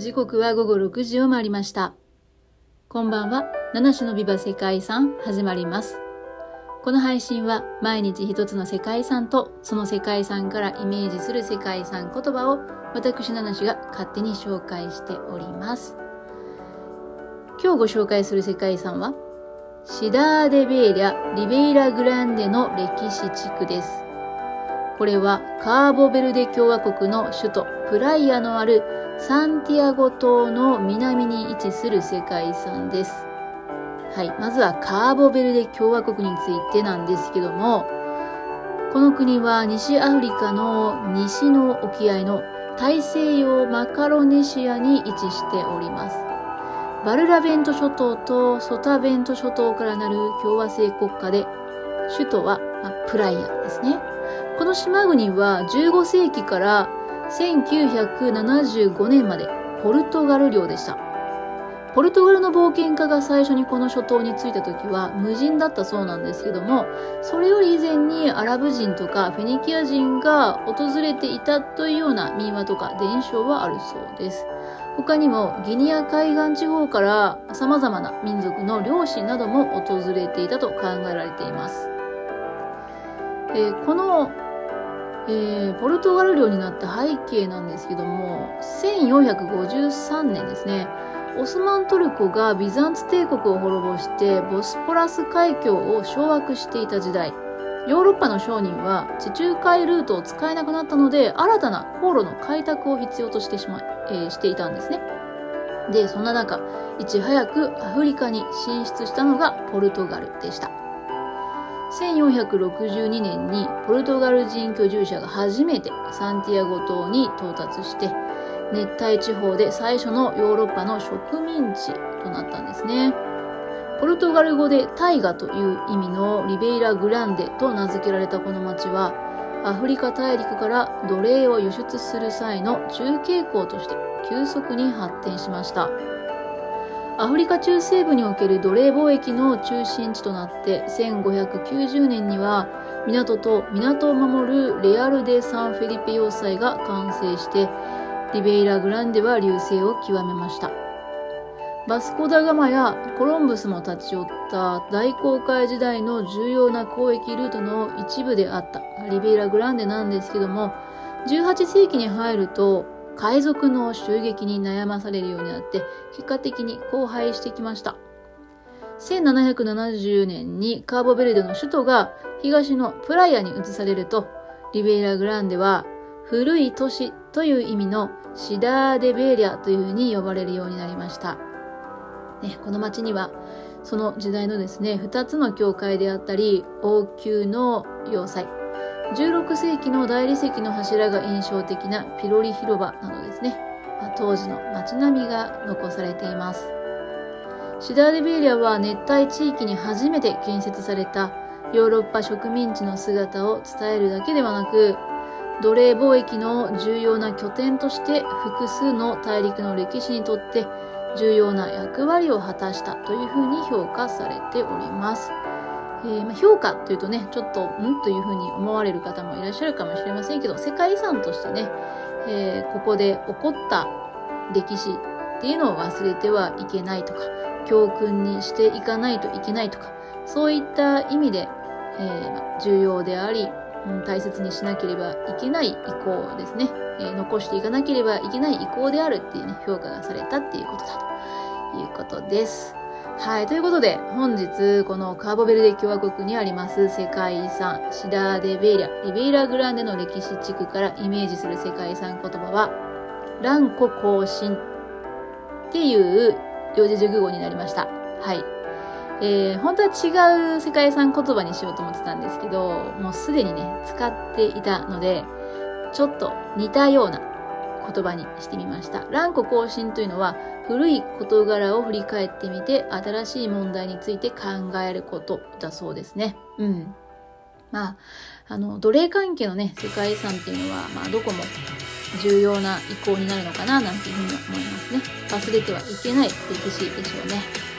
時刻は午後6時を回りました。こんばんは。七種のビバ世界遺産始まります。この配信は毎日一つの世界遺産とその世界遺産からイメージする世界遺産言葉を私七種が勝手に紹介しております。今日ご紹介する世界遺産はシダーデベーリャ・リベイラ・グランデの歴史地区です。これはカーボベルデ共和国の首都プライアのあるサンティアゴ島の南に位置する世界遺産です。はい。まずはカーボベルデ共和国についてなんですけども、この国は西アフリカの西の沖合の大西洋マカロネシアに位置しております。バルラベント諸島とソタベント諸島からなる共和制国家で、首都は、まプライアですね。この島国は15世紀から1975年までポルトガル領でした。ポルトガルの冒険家が最初にこの諸島に着いた時は無人だったそうなんですけども、それより以前にアラブ人とかフェニキア人が訪れていたというような民話とか伝承はあるそうです。他にもギニア海岸地方から様々な民族の漁師なども訪れていたと考えられています。えー、このえー、ポルトガル領になった背景なんですけども、1453年ですね、オスマントルコがビザンツ帝国を滅ぼしてボスポラス海峡を掌握していた時代、ヨーロッパの商人は地中海ルートを使えなくなったので、新たな航路の開拓を必要としてしま、えー、していたんですね。で、そんな中、いち早くアフリカに進出したのがポルトガルでした。1462年にポルトガル人居住者が初めてサンティアゴ島に到達して熱帯地方で最初のヨーロッパの植民地となったんですね。ポルトガル語で大河という意味のリベイラ・グランデと名付けられたこの町はアフリカ大陸から奴隷を輸出する際の中継港として急速に発展しました。アフリカ中西部における奴隷貿易の中心地となって1590年には港と港を守るレアル・デ・サンフェリペ要塞が完成してリベイラ・グランデは流星を極めました。バスコ・ダ・ガマやコロンブスも立ち寄った大航海時代の重要な交易ルートの一部であった。リベイラ・グランデなんですけども18世紀に入ると海賊の襲撃に悩まされるようになって、結果的に荒廃してきました。1770年にカーボベルデの首都が東のプライアに移されると、リベイラ・グランデは古い都市という意味のシダーデ・ベーリャという風に呼ばれるようになりました。ね、この町にはその時代のですね、二つの教会であったり、王宮の要塞、16世紀の大理石の柱が印象的なピロリ広場などですね、まあ、当時の街並みが残されています。シダーデベーリアは熱帯地域に初めて建設されたヨーロッパ植民地の姿を伝えるだけではなく、奴隷貿易の重要な拠点として複数の大陸の歴史にとって重要な役割を果たしたというふうに評価されております。えー、ま、評価というとね、ちょっと、んというふうに思われる方もいらっしゃるかもしれませんけど、世界遺産としてね、えー、ここで起こった歴史っていうのを忘れてはいけないとか、教訓にしていかないといけないとか、そういった意味で、えー、重要であり、うん、大切にしなければいけない意向ですね、えー、残していかなければいけない意向であるっていうね、評価がされたっていうことだということです。はい。ということで、本日、このカーボベルデ共和国にあります世界遺産、シダーデベイリャ、リベイラグランデの歴史地区からイメージする世界遺産言葉は、乱古行進っていう四字熟語になりました。はい。えー、本当は違う世界遺産言葉にしようと思ってたんですけど、もうすでにね、使っていたので、ちょっと似たような言葉にしてみました。乱古更新というのは古い事柄を振り返ってみて新しい問題について考えることだそうですね。うん。まあ、あの、奴隷関係のね、世界遺産っていうのは、まあ、どこも重要な意向になるのかな、なんていうふうに思いますね。忘れてはいけない歴史でしょうね。